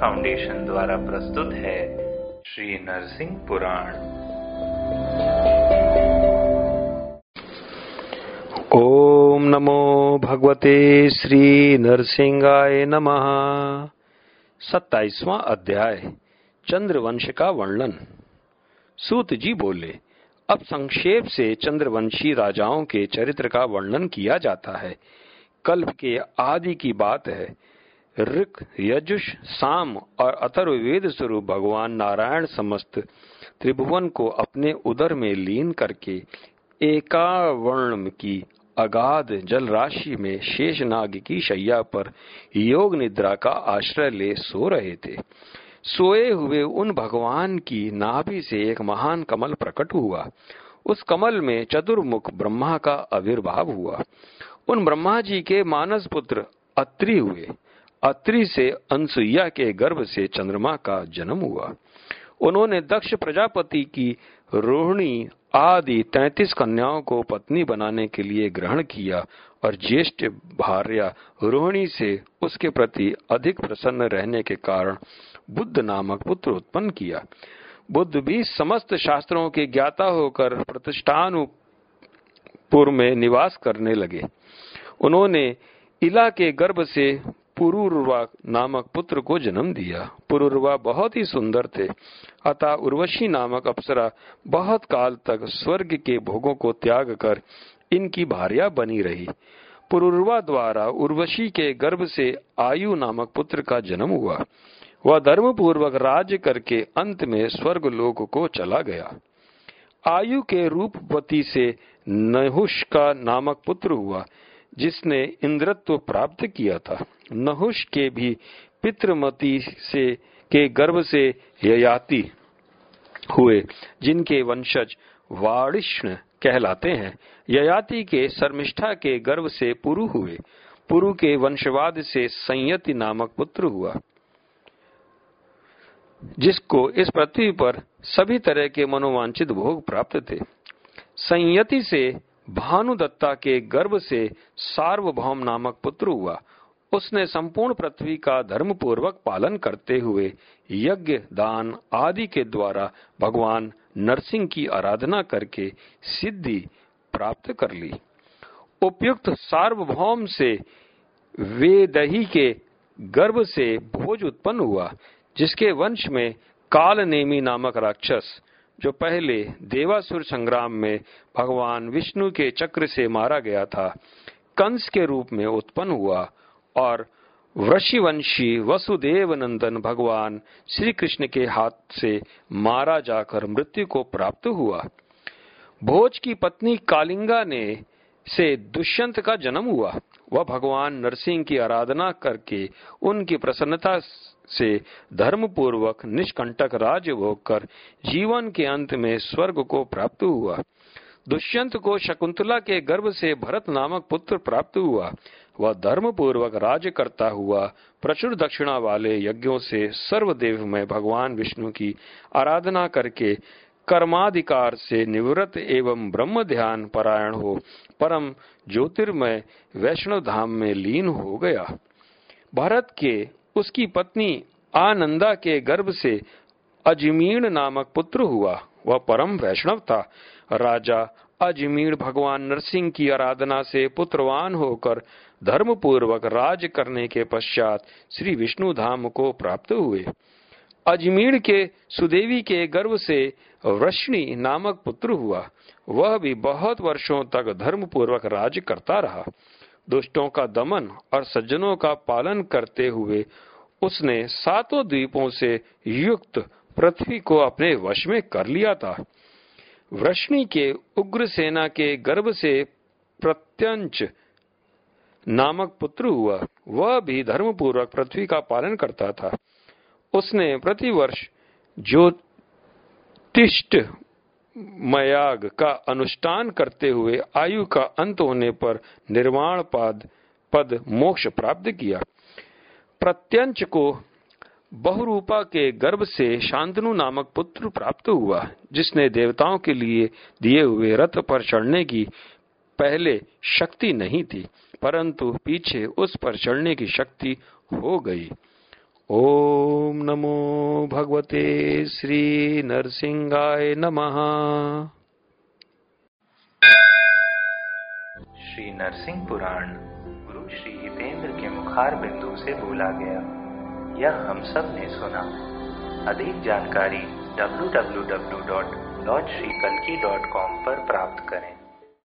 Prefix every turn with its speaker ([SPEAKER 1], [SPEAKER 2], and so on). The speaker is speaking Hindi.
[SPEAKER 1] फाउंडेशन द्वारा प्रस्तुत है श्री नरसिंह पुराण।
[SPEAKER 2] ओम नमो भगवते श्री नरसिंहाय नमः। सत्ताईसवां अध्याय, चंद्रवंश का वर्णन। सूत जी बोले, अब संक्षेप से चंद्रवंशी राजाओं के चरित्र का वर्णन किया जाता है। कल्प के आदि की बात है। ऋक यजुष साम और अथर्ववेद स्वरूप भगवान नारायण समस्त त्रिभुवन को अपने उदर में लीन करके एकावर्ण की अगाध जल राशि में शेष नाग की शैया पर योग निद्रा का आश्रय ले सो रहे थे। सोए हुए उन भगवान की नाभि से एक महान कमल प्रकट हुआ। उस कमल में चतुर्मुख ब्रह्मा का आविर्भाव हुआ। उन ब्रह्मा जी के मानस पुत्र अत्रि हुए। अत्रि से अनसुईया के गर्भ से चंद्रमा का जन्म हुआ। उन्होंने दक्ष प्रजापति की रोहिणी आदि तैतीस कन्याओं को पत्नी बनाने के लिए ग्रहण किया और ज्येष्ठ भार्या रोहिणी से उसके प्रति अधिक प्रसन्न रहने के कारण बुद्ध नामक पुत्र उत्पन्न किया। बुद्ध भी समस्त शास्त्रों के ज्ञाता होकर प्रतिष्ठानपुर में निवास करने लगे। उन्होंने इला के गर्भ से पुरुर्वा नामक पुत्र को जन्म दिया। पुरुर्वा बहुत ही सुंदर थे। अतः उर्वशी नामक अप्सरा बहुत काल तक स्वर्ग के भोगों को त्याग कर इनकी भार्या बनी रही। पुरुर्वा द्वारा उर्वशी के गर्भ से आयु नामक पुत्र का जन्म हुआ। वह धर्म पूर्वक राज्य करके अंत में स्वर्ग लोक को चला गया। आयु के रूपवती से नहुष का नामक पुत्र हुआ। जिसने इंद्रत्व प्राप्त किया था। नहुष के भी पितृमती से, के गर्भ से ययाति हुए, जिनके वंशज वाणिष्ण कहलाते हैं। ययाति के शर्मिष्ठा के गर्भ से पुरु हुए। पुरु के वंशवाद से संयति नामक पुत्र हुआ। जिसको इस पृथ्वी पर सभी तरह के मनोवांछित भोग प्राप्त थे। संयति से भानुदत्ता के गर्भ से सार्वभौम नामक पुत्र हुआ। उसने संपूर्ण पृथ्वी का धर्म पूर्वक पालन करते हुए यज्ञ, दान आदि के द्वारा भगवान नरसिंह की आराधना करके सिद्धि प्राप्त कर ली। उपयुक्त सार्वभौम से वेदही के गर्भ से भोज उत्पन्न हुआ, जिसके वंश में कालनेमी नामक राक्षस जो पहले देवासुर संग्राम में भगवान विष्णु के चक्र से मारा गया था, कंस के रूप में उत्पन्न हुआ और वृषिवंशी वसुदेव नंदन भगवान श्री कृष्ण के हाथ से मारा जाकर मृत्यु को प्राप्त हुआ। भोज की पत्नी कालिंगा ने से दुष्यंत का जन्म हुआ। वह भगवान नरसिंह की आराधना करके उनकी प्रसन्नता से धर्म पूर्वक निष्कंटक राज्य भोग कर जीवन के अंत में स्वर्ग को प्राप्त हुआ। दुष्यंत को शकुंतला के गर्भ से भरत नामक पुत्र प्राप्त हुआ। वह धर्म पूर्वक राज्य करता हुआ प्रचुर दक्षिणा वाले यज्ञों से सर्वदेव में भगवान विष्णु की आराधना करके कर्माधिकार से निवृत्त एवं ब्रह्म ध्यान परायण हो, परम ज्योतिर्मय वैष्णव धाम में लीन हो गया। भारत के, उसकी पत्नी आनंदा के गर्भ से अजमीण नामक पुत्र हुआ। वह परम वैष्णव था। राजा अजमीर भगवान नरसिंह की आराधना से पुत्रवान होकर धर्म पूर्वक राज करने के पश्चात श्री विष्णु धाम को प्राप्त हुए। अजमीर के सुदेवी के गर्भ से वृष्णि नामक पुत्र हुआ। वह भी बहुत वर्षों तक धर्म पूर्वक राज करता रहा। दुष्टों का दमन और सज्जनों का पालन करते हुए उसने सातों द्वीपों से युक्त पृथ्वी को अपने वश में कर लिया था। वृष्णि के उग्र सेना के गर्भ से प्रत्यंच नामक पुत्र हुआ। वह भी धर्म पूर्वक पृथ्वी का पालन करता था। उसने प्रतिवर्ष ज्योतिष्ट मयाग का अनुष्ठान करते हुए आयु का अंत होने पर निर्वाण पद पद मोक्ष प्राप्त किया। प्रत्यंच को बहुरूपा के गर्भ से शांतनु नामक पुत्र प्राप्त हुआ, जिसने देवताओं के लिए दिए हुए रथ पर चढ़ने की पहले शक्ति नहीं थी, परंतु पीछे उस पर चढ़ने की शक्ति हो गई। ओम नमो भगवते श्री नरसिंहाय नमः।
[SPEAKER 1] श्री नरसिंह पुराण गुरु श्री हितेंद्र के मुखार बिंदु से बोला गया। यह हम सबने सुना। अधिक जानकारी www.lordshrikalki.com पर प्राप्त करें।